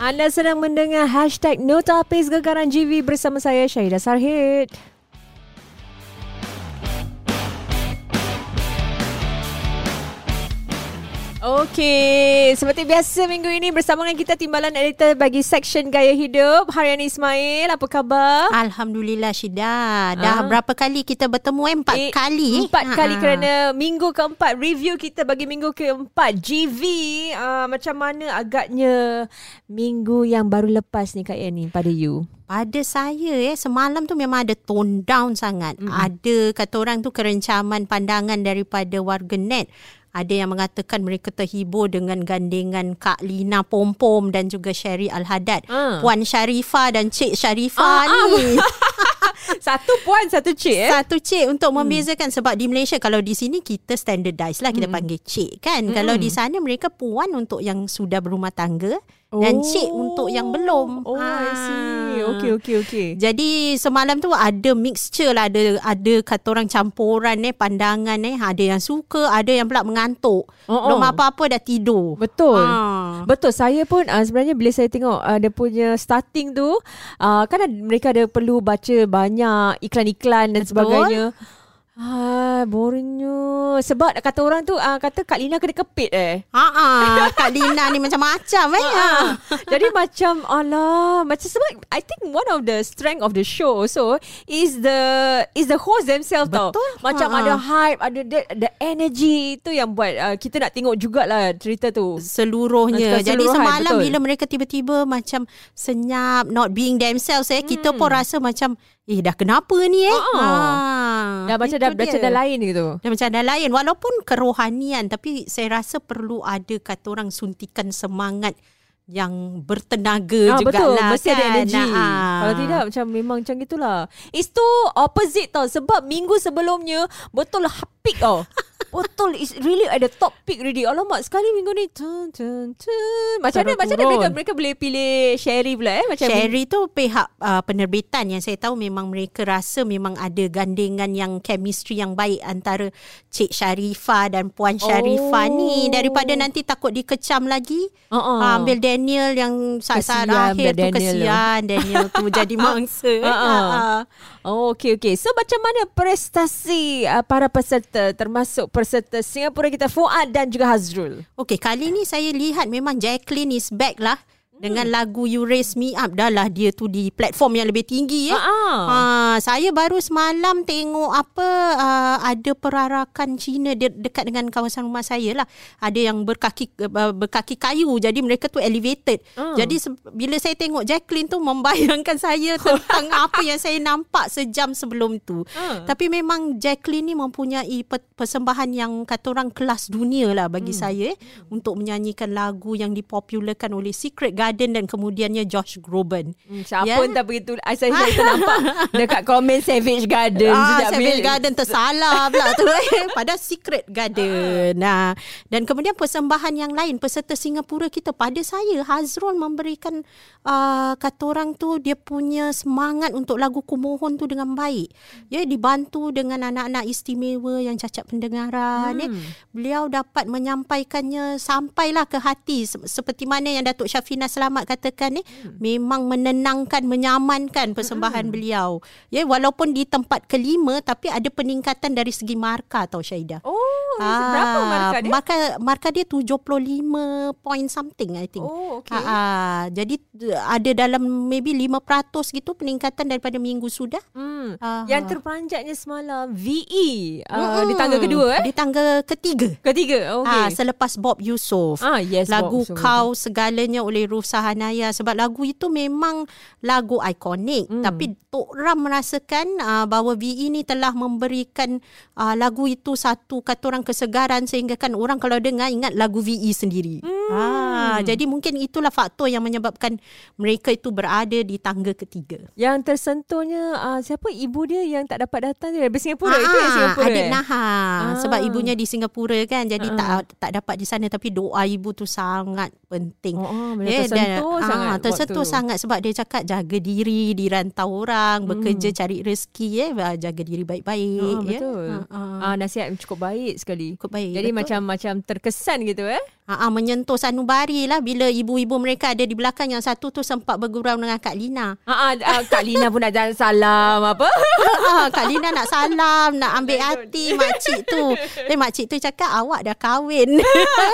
Anda sedang mendengar hashtag Notapis Gegaran GV bersama saya Syahidah Sarhid. Okey, seperti biasa minggu ini bersama dengan kita timbalan editor bagi section Gaya Hidup, Haryani Ismail. Apa khabar? Alhamdulillah Syida. Dah ha? berapa kali kita bertemu eh? Empat eh, kali. Empat ha, kali ha. kerana minggu keempat review kita bagi minggu keempat GV. Uh, macam mana agaknya minggu yang baru lepas ni Kak Yani pada you? Pada saya eh semalam tu memang ada tone down sangat. Mm. Ada kata orang tu kerencaman pandangan daripada warga net ada yang mengatakan mereka terhibur dengan gandengan Kak Lina Pompom dan juga Sherry Al-Haddad. Uh. Puan Sharifah dan Cik Sharifah uh, ni. Uh. satu puan, satu cik eh? Satu cik untuk hmm. membezakan. Sebab di Malaysia kalau di sini kita standardize lah. Kita hmm. panggil cik kan. Hmm. Kalau di sana mereka puan untuk yang sudah berumah tangga dan oh. cik untuk yang belum. Oh, ha. I see. Okay, okay, okay. Jadi semalam tu ada mixture lah. Ada, ada kata orang campuran eh, pandangan eh. Ada yang suka, ada yang pula mengantuk. Oh, belum oh. apa-apa dah tidur. Betul. Ha. Betul. Saya pun uh, sebenarnya bila saya tengok uh, dia punya starting tu, uh, kan mereka ada perlu baca banyak iklan-iklan dan Betul. sebagainya. Ah, boringnya. Sebab kata orang tu uh, kata Kak Lina kena kepit eh. Ha ah, Kak Lina ni macam-macam eh. Ha. Jadi macam alah, macam sebab I think one of the strength of the show so is the is the host themselves Betul. tau. Macam Ha-ha. ada hype, ada the, the energy tu yang buat uh, kita nak tengok jugalah cerita tu. Seluruhnya. Jadi semalam betul. bila mereka tiba-tiba macam senyap, not being themselves eh, hmm. kita pun rasa macam Eh dah kenapa ni eh? Ha. Dah macam dah, macam dah lain gitu. Dah macam dah lain. Walaupun kerohanian tapi saya rasa perlu ada kata orang suntikan semangat yang bertenaga ah, juga lah. Mesti kan? ada energi. Nah, Kalau tidak macam memang macam itulah. It's too opposite tau. Sebab minggu sebelumnya betul hapik tau. Betul It's really at the top peak already Alamak sekali minggu ni tun, tun, tun. Macam mana Macam mana mereka, mereka boleh pilih Sherry pula eh macam Sherry tu pihak uh, penerbitan Yang saya tahu memang mereka rasa Memang ada gandengan yang Chemistry yang baik Antara Cik Sharifah Dan Puan Sharifah oh. ni Daripada nanti takut dikecam lagi uh-uh. uh, Ambil Daniel yang Saat-saat akhir tu Kesian Daniel tu jadi mangsa uh-uh. uh-uh. Oh okay okay So macam mana prestasi uh, Para peserta Termasuk peserta Singapura kita Fuad dan juga Hazrul. Okey, kali ni saya lihat memang Jacqueline is back lah dengan lagu You Raise Me Up dah lah dia tu di platform yang lebih tinggi ya. Ha, saya baru semalam tengok apa uh, ada perarakan Cina de- dekat dengan kawasan rumah saya lah. Ada yang berkaki uh, berkaki kayu jadi mereka tu elevated. Uh. Jadi se- bila saya tengok Jacqueline tu membayangkan saya tentang apa yang saya nampak sejam sebelum tu. Uh. Tapi memang Jacqueline ni mempunyai persembahan yang kata orang kelas dunia lah bagi hmm. saya eh, untuk menyanyikan lagu yang dipopularkan oleh Secret Garden Garden dan kemudiannya Josh Groban. Hmm, siapa yeah? tak begitu? Saya saya nampak dekat komen Savage Garden. Ah, Savage Garden tersalah pula tu. Eh. Pada Secret Garden. Nah, dan kemudian persembahan yang lain peserta Singapura kita pada saya Hazrul memberikan uh, kata orang tu dia punya semangat untuk lagu Kumohon tu dengan baik. Ya dibantu dengan anak-anak istimewa yang cacat pendengaran. Eh. Hmm. Eh. Beliau dapat menyampaikannya sampailah ke hati seperti mana yang Datuk Syafina Selamat katakan ni hmm. memang menenangkan menyamankan persembahan hmm. beliau. Ya walaupun di tempat kelima tapi ada peningkatan dari segi markah tau Syaida. Oh ah, berapa markah dia? Markah markah dia 75 point something I think. Oh okey. Ah, ah, jadi ada dalam maybe 5% gitu peningkatan daripada minggu sudah. Hmm. Ah, Yang terperanjatnya semalam VE uh, hmm. di tangga kedua eh? Di tangga ketiga. Ketiga. Okey. Ah, selepas Bob Yusof. Ah yes. Lagu Bob Kau Segalanya oleh Ruth Sahanaya sebab lagu itu memang lagu ikonik hmm. tapi Tok Ram merasakan uh, bahawa VE ni telah memberikan uh, lagu itu satu kata orang kesegaran sehingga kan orang kalau dengar ingat lagu VE sendiri. Hmm. Ha, jadi mungkin itulah faktor yang menyebabkan mereka itu berada di tangga ketiga. Yang tersentuhnya uh, siapa ibu dia yang tak dapat datang dari Singapura ha, itu yang Singapura. Adik eh? Naha ha. sebab ibunya di Singapura kan jadi ha. tak tak dapat di sana tapi doa ibu tu sangat penting. Oh, oh yeah, tersentuh dan, sangat. Ha, tersentuh waktu. sangat sebab dia cakap jaga diri di rantau orang, hmm. bekerja cari rezeki ya, jaga diri baik-baik oh, ya. Betul. Ha, ha. Ah nasihat cukup baik sekali. Cukup baik. Jadi macam macam terkesan gitu eh. Ha, menyentuh sanubari lah bila ibu-ibu mereka ada di belakang yang satu tu sempat bergurau dengan Kak Lina. Ha, ha, Kak Lina pun nak jalan salam apa? Ha, Kak Lina nak salam, nak ambil hati makcik tu. Eh makcik tu cakap awak dah kahwin.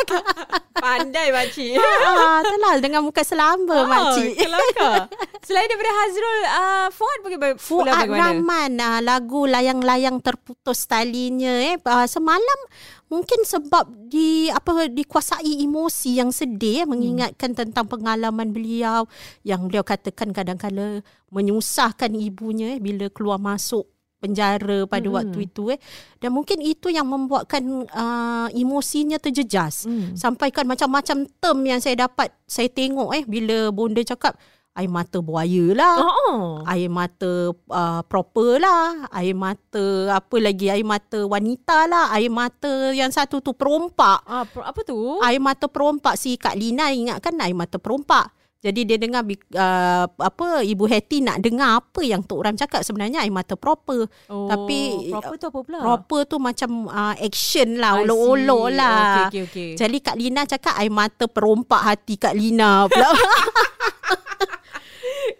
Pandai makcik. Ha, telah dengan muka selamba oh, makcik. Kelakar. Selain daripada Hazrul, uh, Fuad bagaimana? Fuad Rahman, uh, lagu layang-layang terputus talinya. Eh. Uh, semalam mungkin sebab di apa dikuasai emosi yang sedih hmm. mengingatkan tentang pengalaman beliau yang beliau katakan kadang-kala menyusahkan ibunya eh, bila keluar masuk penjara pada hmm. waktu itu eh dan mungkin itu yang membuatkan uh, emosinya terjejas hmm. sampaikan macam-macam term yang saya dapat saya tengok eh bila bonda cakap air mata buaya lah. Oh. Air mata uh, proper lah. Air mata apa lagi? Air mata wanita lah. Air mata yang satu tu perompak. Ah, apa tu? Air mata perompak si Kak Lina ingatkan air mata perompak. Jadi dia dengar uh, apa Ibu Hetty nak dengar apa yang Tok Ram cakap sebenarnya air mata proper. Oh, Tapi proper tu apa pula? Proper tu macam uh, action lah, olok-olok lah. Okay, okay, okay. Jadi Kak Lina cakap air mata perompak hati Kak Lina pula.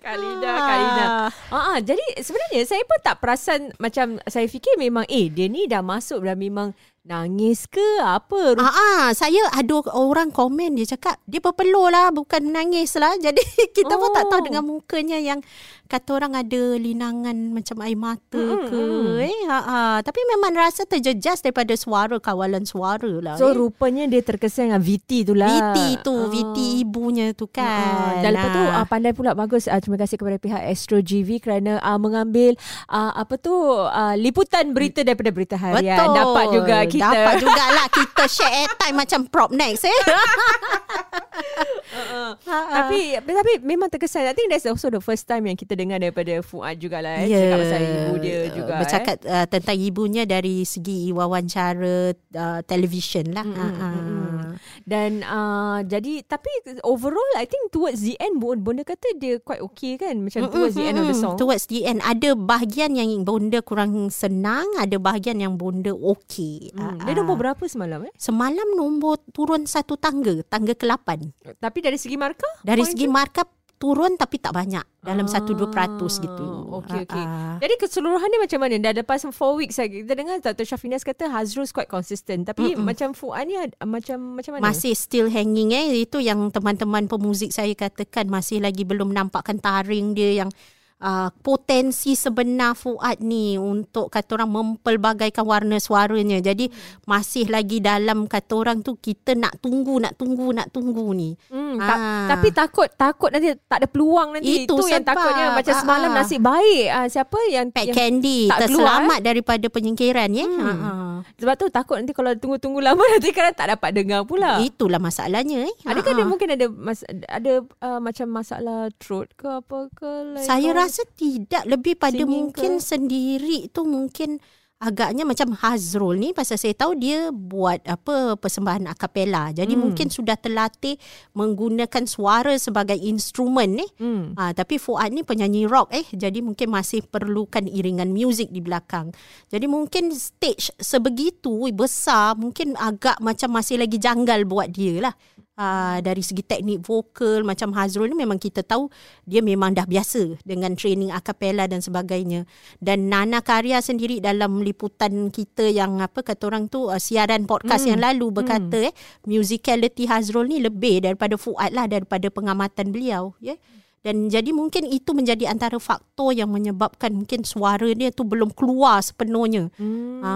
Kalina, ah. Kalina. Ah, ah, jadi sebenarnya saya pun tak perasan macam saya fikir memang eh dia ni dah masuk dah memang Nangis ke apa? Ah, ah, saya ada orang komen dia cakap dia berpeluh lah bukan menangis lah. Jadi kita oh. pun tak tahu oh. dengan mukanya yang kata orang ada linangan macam air mata mm, ke. Eh, ha, ha. Tapi memang rasa terjejas daripada suara kawalan suara lah. So eh. rupanya dia terkesan dengan VT tu lah. VT tu, oh. VT ibunya tu kan. Uh, dan lepas tu uh, pandai pula bagus. Uh, terima kasih kepada pihak Astro GV kerana uh, mengambil uh, apa tu uh, liputan berita daripada berita harian. Betul. Dapat juga kita. Dapat jugalah kita share airtime macam prop next eh. uh-uh. Tapi tapi memang terkesan. I think that's also the first time yang kita dengar daripada Fuad jugalah eh. Yeah. Cakap pasal ibu dia juga Bercakap eh. uh, tentang ibunya dari segi wawancara uh, television lah. Mm-hmm. Uh-huh. Dan uh, jadi tapi overall I think towards the end Bonda kata dia quite okay kan macam mm-hmm. towards the end of the song. Towards the end ada bahagian yang Bonda kurang senang, ada bahagian yang Bonda okay. Mm. Uh-huh. Dia nombor berapa semalam eh? Semalam nombor turun satu tangga, tangga ke-8. Tapi dari segi markah? Dari segi markah turun tapi tak banyak dalam satu dua peratus gitu. Okey okey. Uh, Jadi keseluruhan ni macam mana? Dah lepas 4 weeks lagi. Kita dengar Dr. Syafinas kata Hazrul quite consistent tapi mm-mm. macam Fuad ni macam macam mana? Masih still hanging eh. Itu yang teman-teman pemuzik saya katakan masih lagi belum nampakkan taring dia yang uh, potensi sebenar Fuad ni untuk kata orang mempelbagaikan warna suaranya. Jadi masih lagi dalam kata orang tu kita nak tunggu nak tunggu nak tunggu ni. Hmm, ta- ah. tapi takut takut nanti tak ada peluang nanti itu, itu yang takutnya macam ah, semalam nasib baik ah, siapa yang Pat yang Candy tak terselamat keluar, daripada penyingkiran ya. Hmm. Sebab tu takut nanti kalau tunggu-tunggu lama nanti kan tak dapat dengar pula. Itulah masalahnya eh. Adakah ah. dia mungkin ada mas- ada uh, macam masalah throat ke apa ke Saya rasa rasa tidak lebih pada Singing mungkin ke? sendiri tu mungkin agaknya macam Hazrul ni pasal saya tahu dia buat apa persembahan akapela jadi hmm. mungkin sudah terlatih menggunakan suara sebagai instrumen ni hmm. ha, tapi Fuad ni penyanyi rock eh jadi mungkin masih perlukan iringan muzik di belakang jadi mungkin stage sebegitu besar mungkin agak macam masih lagi janggal buat dia lah uh, dari segi teknik vokal macam Hazrul ni memang kita tahu dia memang dah biasa dengan training akapela dan sebagainya dan Nana Karya sendiri dalam liputan kita yang apa kata orang tu uh, siaran podcast hmm. yang lalu berkata hmm. eh musicality Hazrul ni lebih daripada Fuad lah daripada pengamatan beliau ya yeah? Dan jadi mungkin itu menjadi antara faktor yang menyebabkan mungkin suara dia tu belum keluar sepenuhnya. Hmm. Ha,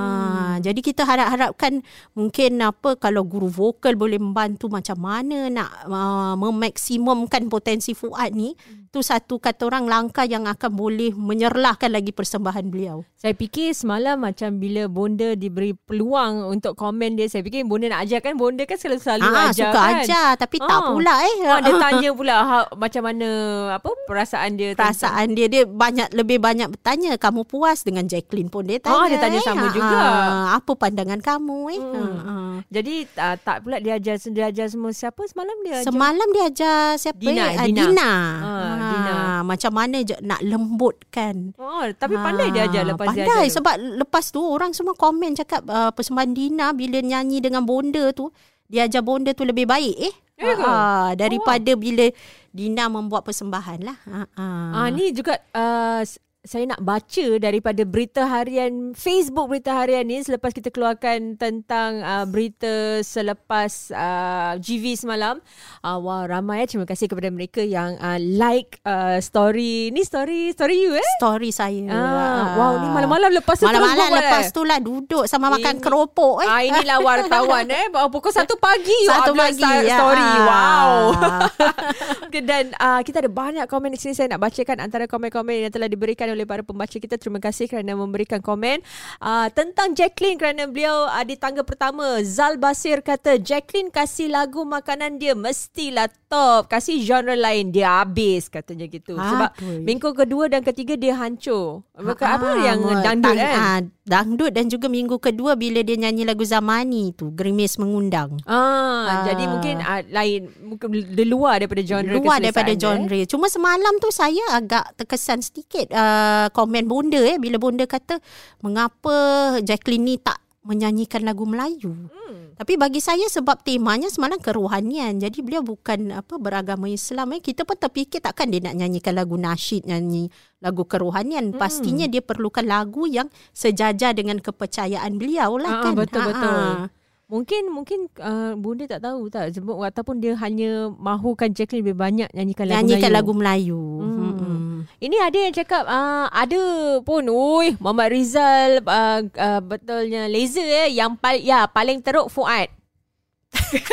jadi kita harap-harapkan mungkin apa kalau guru vokal boleh membantu macam mana nak uh, memaksimumkan potensi Fuad ni. Hmm. Tu satu kata orang langkah yang akan boleh menyerlahkan lagi persembahan beliau. Saya fikir semalam macam bila Bonda diberi peluang untuk komen dia, saya fikir Bonda nak ajar kan. Bonda kan selalu, selalu ha, ajar suka kan. ajar tapi ha. tak pula eh. Ha, dia tanya pula ha, macam mana apa perasaan dia perasaan dia dia banyak lebih banyak bertanya kamu puas dengan Jacqueline pun dia tanya oh dia tanya sama eh? juga ha, apa pandangan kamu eh hmm. ha, ha. jadi uh, tak pula dia ajar dia ajar semua siapa semalam dia ajar semalam dia ajar siapa Dina eh? Dina, Dina. Ha, ha, Dina macam mana je nak lembutkan oh tapi ha, pandai dia ajar lepas pandai, dia pandai sebab lepas tu orang semua komen cakap uh, persembahan Dina bila nyanyi dengan bonda tu dia ajar bonda tu lebih baik eh. Ya ke? Ah, daripada bila Dina membuat persembahan lah. Ah, ah. Ah ni juga uh, saya nak baca daripada berita harian Facebook berita harian ni selepas kita keluarkan tentang uh, berita selepas uh, GV semalam. Uh, wah ramai ya terima kasih kepada mereka yang uh, like uh, story ni story story you eh. Story saya. Ah, wow ni malam-malam lepas tu Malam-malam buat, lepas eh. tu lah duduk sama makan Ini- keropok eh. Ah inilah wartawan eh pukul satu pagi you Satu pagi, sta- ya. story. Ah. Wow. Okay, Dan uh, kita ada banyak komen di sini saya nak bacakan antara komen-komen yang telah diberikan oleh para pembaca kita. Terima kasih kerana memberikan komen uh, tentang Jacqueline kerana beliau uh, di tangga pertama Zal Basir kata Jacqueline kasih lagu makanan dia mestilah top. Kasih genre lain dia habis katanya gitu. Sebab Aduh. minggu kedua dan ketiga dia hancur. Maka apa Ah, yang dangdut tang- kan? ah, dangdut dan juga minggu kedua bila dia nyanyi lagu Zamani tu, Gerimis Mengundang. Ah, Ah. jadi mungkin uh, lain mungkin di luar daripada genre Luar daripada keselesaan, genre. Cuma semalam tu saya agak terkesan sedikit uh, komen bonda eh bila bonda kata mengapa Jacqueline ni tak menyanyikan lagu Melayu. Hmm. Tapi bagi saya sebab temanya semalam kerohanian. Jadi beliau bukan apa beragama Islam eh. Kita pun terfikir takkan dia nak nyanyikan lagu nasyid, nyanyi lagu kerohanian. Pastinya dia perlukan lagu yang sejajar dengan kepercayaan beliau lah Ah, kan. betul betul. ah. Mungkin mungkin uh, bunda tak tahu tak sebab ataupun dia hanya mahukan Jacqueline lebih banyak nyanyikan lagu Nyanyikan Melayu. lagu Melayu. Hmm. Ini ada yang cakap uh, ada pun oi Muhammad Rizal uh, uh, betulnya laser eh yang pal- ya paling teruk Fuad.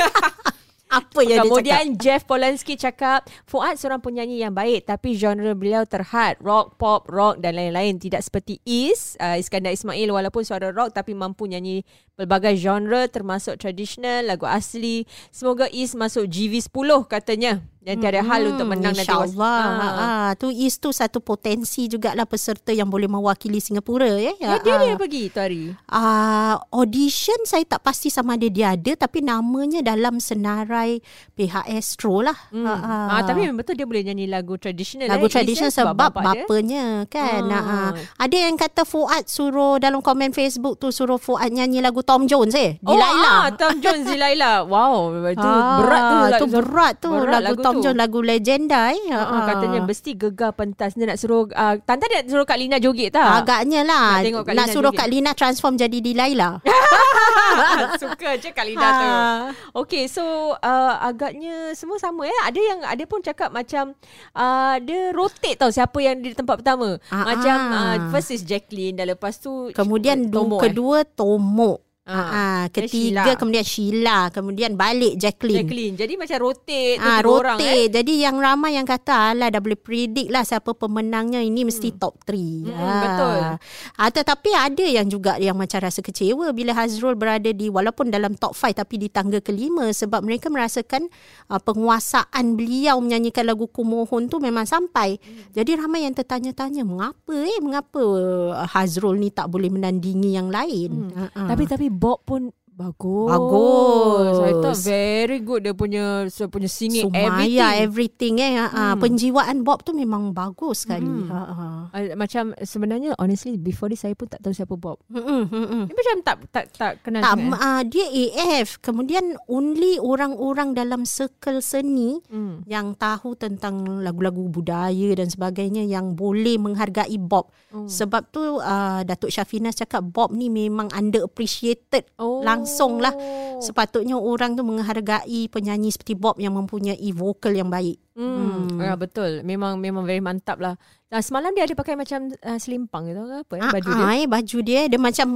Apa yang dia cakap? Kemudian Jeff Polanski cakap Fuad seorang penyanyi yang baik tapi genre beliau terhad rock, pop, rock dan lain-lain tidak seperti Is uh, Iskandar Ismail walaupun suara rock tapi mampu nyanyi pelbagai genre termasuk tradisional, lagu asli. Semoga Is masuk GV10 katanya. Dan tiada hal untuk menang nanti. was- InsyaAllah. Ah. Ha. ha. Tu is tu satu potensi jugalah peserta yang boleh mewakili Singapura. Ya, Ya, dia dia pergi tu hari. Uh, audition saya tak pasti sama ada dia ada tapi namanya dalam senarai pihak Astro lah. Hmm. Ha, Ah, ha. tapi memang betul dia boleh nyanyi lagu tradisional. Lagu eh, tradisional Is, sebab, bapak dia. bapanya kan. Ha. ha. Ada yang kata Fuad suruh dalam komen Facebook tu suruh Fuad nyanyi lagu Tom Jones eh. Oh, Delilah. ah, Tom Jones Delilah. Wow, itu Ah, berat tu. tu lagu- berat tu berat lagu, lagu Tom Jones lagu legenda eh. Ha, Ah, katanya mesti gegar pentas dia nak suruh uh, Tante nak suruh Kak Lina joget tak? Agaknya lah Nak tengok Kak Nak Lina suruh joget. Kak Lina transform jadi Delilah Suka je Kak Lina tu. Okay, so uh, agaknya semua sama ya. Ada yang ada pun cakap macam uh, dia rotate tau siapa yang di tempat pertama. Ah, macam ah. uh, first is Jacqueline dan lepas tu Kemudian Tomo, eh? kedua Tomok Ah. Ah, Dan ketiga Sheila. kemudian Sheila, kemudian balik Jacqueline. Jacqueline. Jadi macam rotate tu Ah, orang rotate. eh. Jadi yang ramai yang kata alah dah boleh predict lah siapa pemenangnya ini mesti top 3. Hmm, betul. Ah, tetapi ada yang juga yang macam rasa kecewa bila Hazrul berada di walaupun dalam top 5 tapi di tangga kelima sebab mereka merasakan uh, penguasaan beliau menyanyikan lagu Kumohon tu memang sampai. Hmm. Jadi ramai yang tertanya-tanya mengapa eh mengapa uh, Hazrul ni tak boleh menandingi yang lain. Hmm. Ah, ah. Tapi tapi Bob pun bagus. Bagus. Saya thought very good dia punya dia punya singing Sumaya everything. everything eh ha, ha. Hmm. penjiwaan Bob tu memang bagus sekali. Hmm. Ha ha. Uh, macam sebenarnya honestly before this saya pun tak tahu siapa Bob. Hmm, hmm, hmm. Dia macam tak tak tak kenal Tak, sangat. uh, dia AF. Kemudian only orang-orang dalam circle seni Hmm. yang tahu tentang lagu-lagu budaya dan sebagainya yang boleh menghargai Bob. Oh. Sebab tu uh, Datuk Syafinas cakap Bob ni memang underappreciated Oh. langsung lah. Sepatutnya orang tu menghargai penyanyi seperti Bob yang mempunyai vokal yang baik. Hmm. Hmm. Ya betul. Memang memang very mantap lah. Nah, semalam dia ada pakai macam uh, selimpang gitu ke apa eh, Ah, baju ah, dia. eh, baju dia dia macam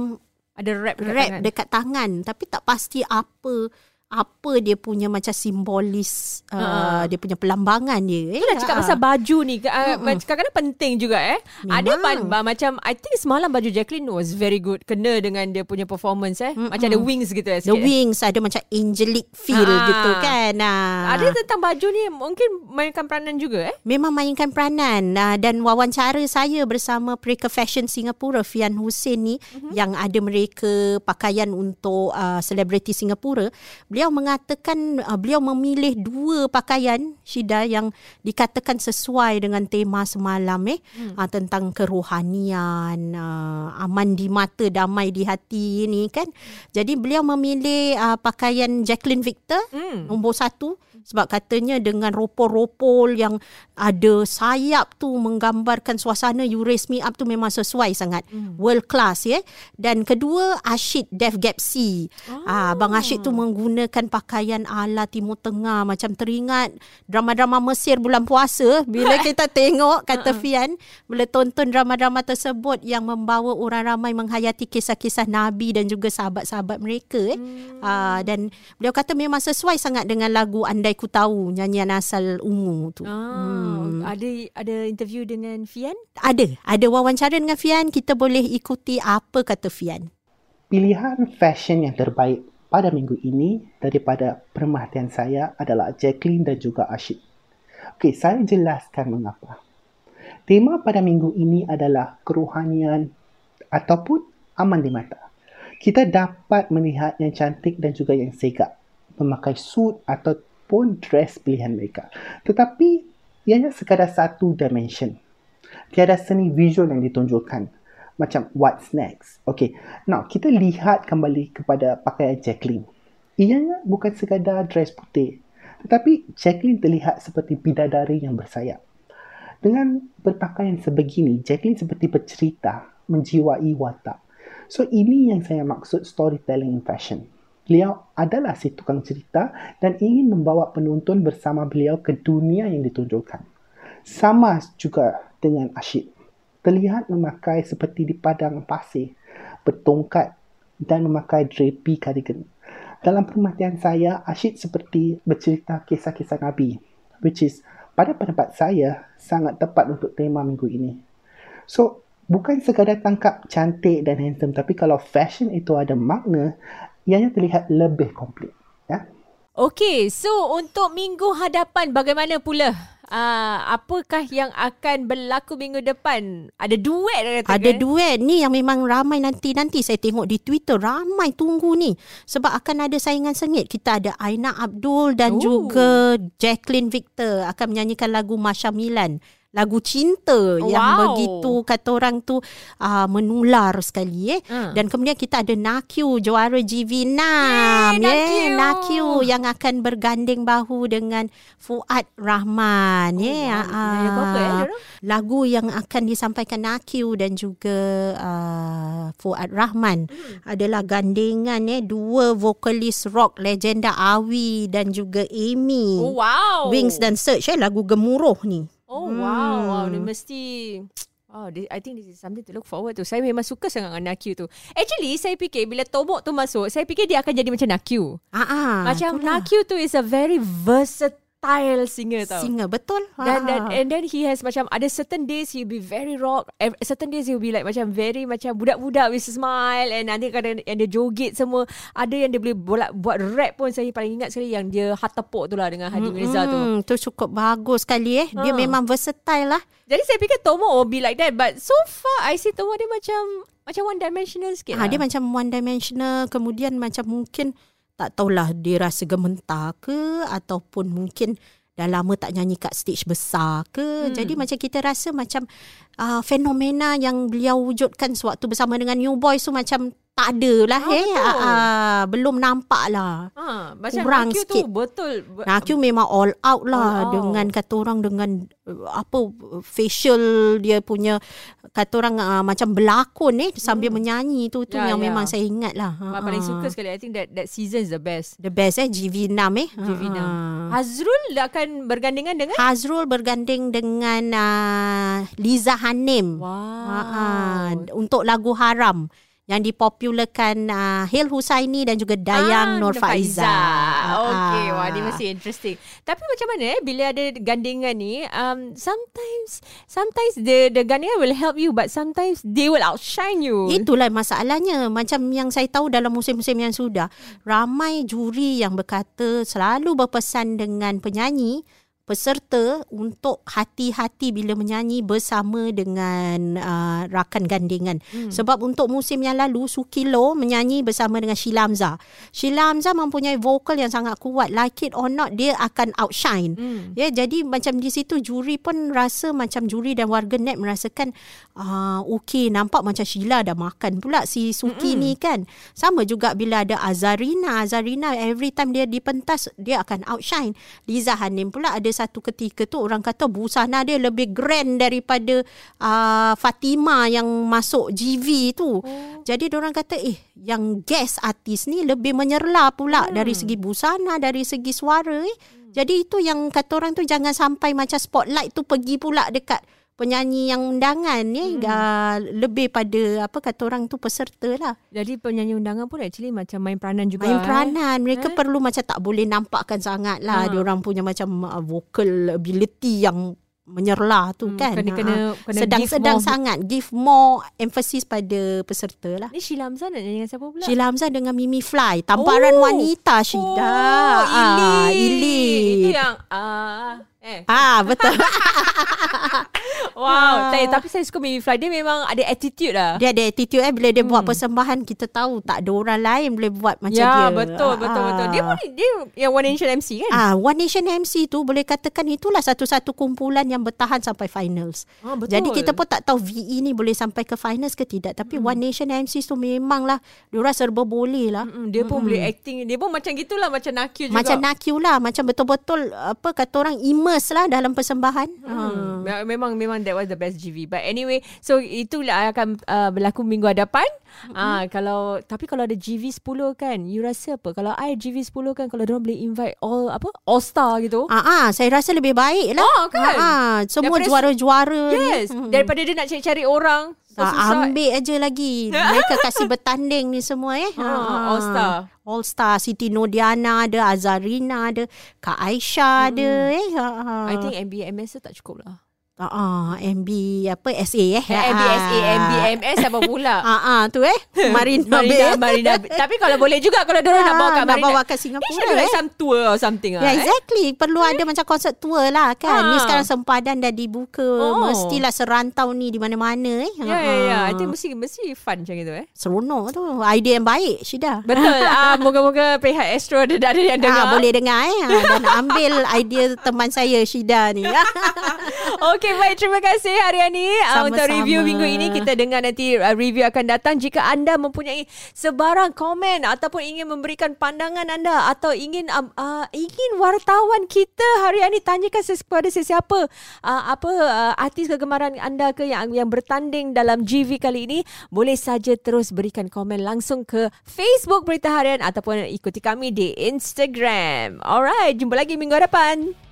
Ada wrap dekat rap tangan. dekat tangan tapi tak pasti apa apa dia punya macam simbolis uh, Ha. dia punya pelambangan dia eh. Nak cakap pasal baju ni. Uh, kadang-kadang penting juga eh. Ada pan, Memang. ba- macam I think semalam baju Jacqueline was very good. Kena dengan dia punya performance eh. Macam ada wings gitu eh. The sikit, eh. wings ada macam angelic feel Ah. gitu kan. Ah. Ada tentang baju ni mungkin mainkan peranan juga eh. Memang mainkan peranan uh, dan wawancara saya bersama Perika Fashion Singapura Fian Hussein ni Mhm. yang ada mereka pakaian untuk uh, selebriti Singapura. Beliau beliau mengatakan uh, beliau memilih dua pakaian Shida yang dikatakan sesuai dengan tema semalam eh hmm. uh, tentang kerohanian uh, aman di mata damai di hati ini kan jadi beliau memilih uh, pakaian Jacqueline Victor hmm. nombor satu sebab katanya dengan ropol-ropol yang ada sayap tu menggambarkan suasana You Raise Me Up tu memang sesuai sangat hmm. world class ya dan kedua Ashid Def Gapsi oh. ah bang Ashid tu menggunakan pakaian ala Timur Tengah macam teringat drama-drama Mesir bulan puasa bila kita tengok kata uh-uh. Fian boleh tonton drama-drama tersebut yang membawa orang ramai menghayati kisah-kisah nabi dan juga sahabat-sahabat mereka eh hmm. ah dan beliau kata memang sesuai sangat dengan lagu Andai Andai Ku Tahu nyanyian asal Ungu tu. Ah, hmm. Ada ada interview dengan Fian? Ada, ada wawancara dengan Fian. Kita boleh ikuti apa kata Fian. Pilihan fashion yang terbaik pada minggu ini daripada perhatian saya adalah Jacqueline dan juga Ashik. Okey, saya jelaskan mengapa. Tema pada minggu ini adalah kerohanian ataupun aman di mata. Kita dapat melihat yang cantik dan juga yang segak memakai suit atau pun dress pilihan mereka. Tetapi ianya sekadar satu dimension. Tiada seni visual yang ditunjukkan. Macam what's next. Okay. Now, kita lihat kembali kepada pakaian Jacqueline. Ianya bukan sekadar dress putih. Tetapi Jacqueline terlihat seperti bidadari yang bersayap. Dengan berpakaian sebegini, Jacqueline seperti bercerita, menjiwai watak. So, ini yang saya maksud storytelling in fashion. Beliau adalah si tukang cerita dan ingin membawa penonton bersama beliau ke dunia yang ditunjukkan. Sama juga dengan Ashid. Terlihat memakai seperti di padang pasir, bertongkat dan memakai drapey cardigan. Dalam perhatian saya, Ashid seperti bercerita kisah-kisah Nabi. Which is, pada pendapat saya, sangat tepat untuk tema minggu ini. So, bukan sekadar tangkap cantik dan handsome, tapi kalau fashion itu ada makna, ianya terlihat lebih komplit. Ya? Okey, so untuk minggu hadapan bagaimana pula? Uh, apakah yang akan berlaku minggu depan? Ada duet kata Ada kan? duet ni yang memang ramai nanti-nanti saya tengok di Twitter ramai tunggu ni sebab akan ada saingan sengit. Kita ada Aina Abdul dan Ooh. juga Jacqueline Victor akan menyanyikan lagu Masya Milan lagu cinta wow. yang begitu kata orang tu uh, menular sekali eh hmm. dan kemudian kita ada Nakyu juara GV6 ya yeah, Nakyu yang akan berganding bahu dengan Fuad Rahman oh, ya yeah. wow. uh, lagu yang akan disampaikan Nakyu dan juga uh, Fuad Rahman hmm. adalah gandingan eh dua vokalis rock legenda Awi dan juga Amy oh, wow Wings dan Search eh lagu gemuruh ni Oh hmm. wow, wow, ni mesti Oh, I think this is something to look forward to. Saya memang suka sangat dengan Nakyu tu. Actually, saya fikir bila Tomok tu masuk, saya fikir dia akan jadi macam Nakyu. Ah, ah, macam Nakyu tu is a very versatile style singer tau. Singer betul. Dan dan and then he has macam ada certain days he'll be very rock, certain days he'll be like macam very macam budak-budak with a smile and nanti kadang yang dia joget semua. Ada yang dia boleh buat, buat rap pun saya paling ingat sekali yang dia hat tepuk tu lah dengan Hadi Mirza hmm, tu. Tu cukup bagus sekali eh. Dia ha. memang versatile lah. Jadi saya fikir Tomo will be like that but so far I see Tomo dia macam macam one dimensional sikit ha, lah. Dia macam one dimensional kemudian macam mungkin tak tahulah dia rasa gementar ke ataupun mungkin dah lama tak nyanyi kat stage besar ke. Hmm. Jadi macam kita rasa macam uh, fenomena yang beliau wujudkan sewaktu bersama dengan New Boys tu macam tak ada lah ah, eh. Uh, uh, belum nampak lah. Ha, macam Kurang Nakyu sikit. tu betul. Nakyu memang all out lah all out. dengan kata orang dengan uh, apa facial dia punya kata orang uh, macam berlakon eh sambil hmm. menyanyi tu tu yeah, yang yeah. memang saya ingat lah. Ha, paling suka sekali. I think that that season is the best. The best eh GV6 eh. GV6. Ha. Hazrul akan bergandingan dengan? Hazrul berganding dengan uh, Liza Hanim. Wow. Ha, ha, untuk lagu Haram yang dipopularkan uh, Hil Husaini dan juga Dayang ah, Nur Faiza. Okay, ah. wah ni mesti interesting. Tapi macam mana eh bila ada gandingan ni, um, sometimes sometimes the the gandingan will help you but sometimes they will outshine you. Itulah masalahnya. Macam yang saya tahu dalam musim-musim yang sudah, ramai juri yang berkata selalu berpesan dengan penyanyi peserta untuk hati-hati bila menyanyi bersama dengan uh, rakan gandingan. Hmm. Sebab untuk musim yang lalu Suki Lo menyanyi bersama dengan Sheila Hamzah. Sheila Hamzah mempunyai vokal yang sangat kuat. Like it or not dia akan outshine. Hmm. Ya jadi macam di situ juri pun rasa macam juri dan warga net merasakan uh, okey nampak macam Sheila dah makan pula si Suki hmm. ni kan. Sama juga bila ada Azarina. Azarina every time dia dipentas dia akan outshine. Liza Hanim pula ada satu ketika tu orang kata busana dia lebih grand daripada uh, Fatima yang masuk GV tu. Oh. Jadi orang kata eh yang guest artis ni lebih menyerla pula hmm. dari segi busana, dari segi suara eh. Hmm. Jadi itu yang kata orang tu jangan sampai macam spotlight tu pergi pula dekat penyanyi yang undangan ni hmm. uh, lebih pada apa kata orang tu peserta lah. Jadi penyanyi undangan pun actually macam main peranan juga. Main peranan. Eh? Mereka eh? perlu macam tak boleh nampakkan sangat lah. Ha. Dia orang punya macam uh, vocal ability yang menyerlah tu hmm, kan. Kena, kena, kena Sedang-sedang give sangat. Give more emphasis pada peserta lah. Ni Sheila Hamzah nak nyanyi dengan siapa pula? Sheila Hamzah dengan Mimi Fly. Tamparan oh. wanita Sheila. Oh, ah, Ili. Itu yang... Uh, Eh. Ah betul. ah. tapi saya suka Mimi Fly. Dia memang ada attitude lah. Dia ada attitude eh bila dia hmm. buat persembahan kita tahu tak ada orang lain boleh buat macam ya, dia. Ya, betul, betul, ah. betul. Dia pun dia yang One Nation MC kan? Ah, One Nation MC tu boleh katakan itulah satu-satu kumpulan yang bertahan sampai finals. Ah, betul. Jadi kita pun tak tahu VE ni boleh sampai ke finals ke tidak, tapi hmm. One Nation MC tu memanglah dia orang serba boleh lah. Hmm, dia pun hmm. boleh acting. Dia pun macam gitulah macam Nakyu juga. Macam Nakyu lah, macam betul-betul apa kata orang immerse immerse lah dalam persembahan. Hmm. Hmm. Memang memang that was the best GV. But anyway, so itulah akan uh, berlaku minggu hadapan. Mm-hmm. Ah kalau tapi kalau ada GV 10 kan, you rasa apa? Kalau I GV 10 kan kalau dia boleh invite all apa? All star gitu. Ah ah, saya rasa lebih baik lah. Oh, kan? Ah, ah semua daripada juara-juara yes, ni. Daripada dia nak cari-cari orang. Ah, ambil aja lagi. Mereka kasih bertanding ni semua eh. Ah, ah, all star. All Star Siti Nodiana ada Azarina ada Kak Aisyah hmm. ada eh ha, ha. I think MBMS tu tak cukup lah Ah, uh, MB apa SA eh? Ya, MB SA, MB MS apa pula? Ah, ah tu eh. Marina, Marina, Marina. Tapi kalau boleh juga kalau dia nak bawa kat Marina. Nak bawa kat Singapura eh. Like some tour or something lah. Yeah, exactly. Eh? Perlu eh? ada macam konsert tour lah kan. Ha. Ni sekarang sempadan dah dibuka. Oh. Mestilah serantau ni di mana-mana eh. Ya, yeah, ya, ya. I think mesti mesti fun macam itu eh. Seronok tu. Idea yang baik, Syida. Betul. ah, moga-moga pihak Astro ada, ada yang dengar. Ah, boleh dengar eh. Dan ambil idea teman saya, Syida ni. Okay baik. Terima kasih Haryani uh, untuk review minggu ini. Kita dengar nanti uh, review akan datang. Jika anda mempunyai sebarang komen ataupun ingin memberikan pandangan anda atau ingin uh, uh, ingin wartawan kita Haryani tanyakan kepada sesiapa uh, apa uh, artis kegemaran anda ke yang yang bertanding dalam GV kali ini boleh saja terus berikan komen langsung ke Facebook Berita Harian ataupun ikuti kami di Instagram. Alright jumpa lagi minggu depan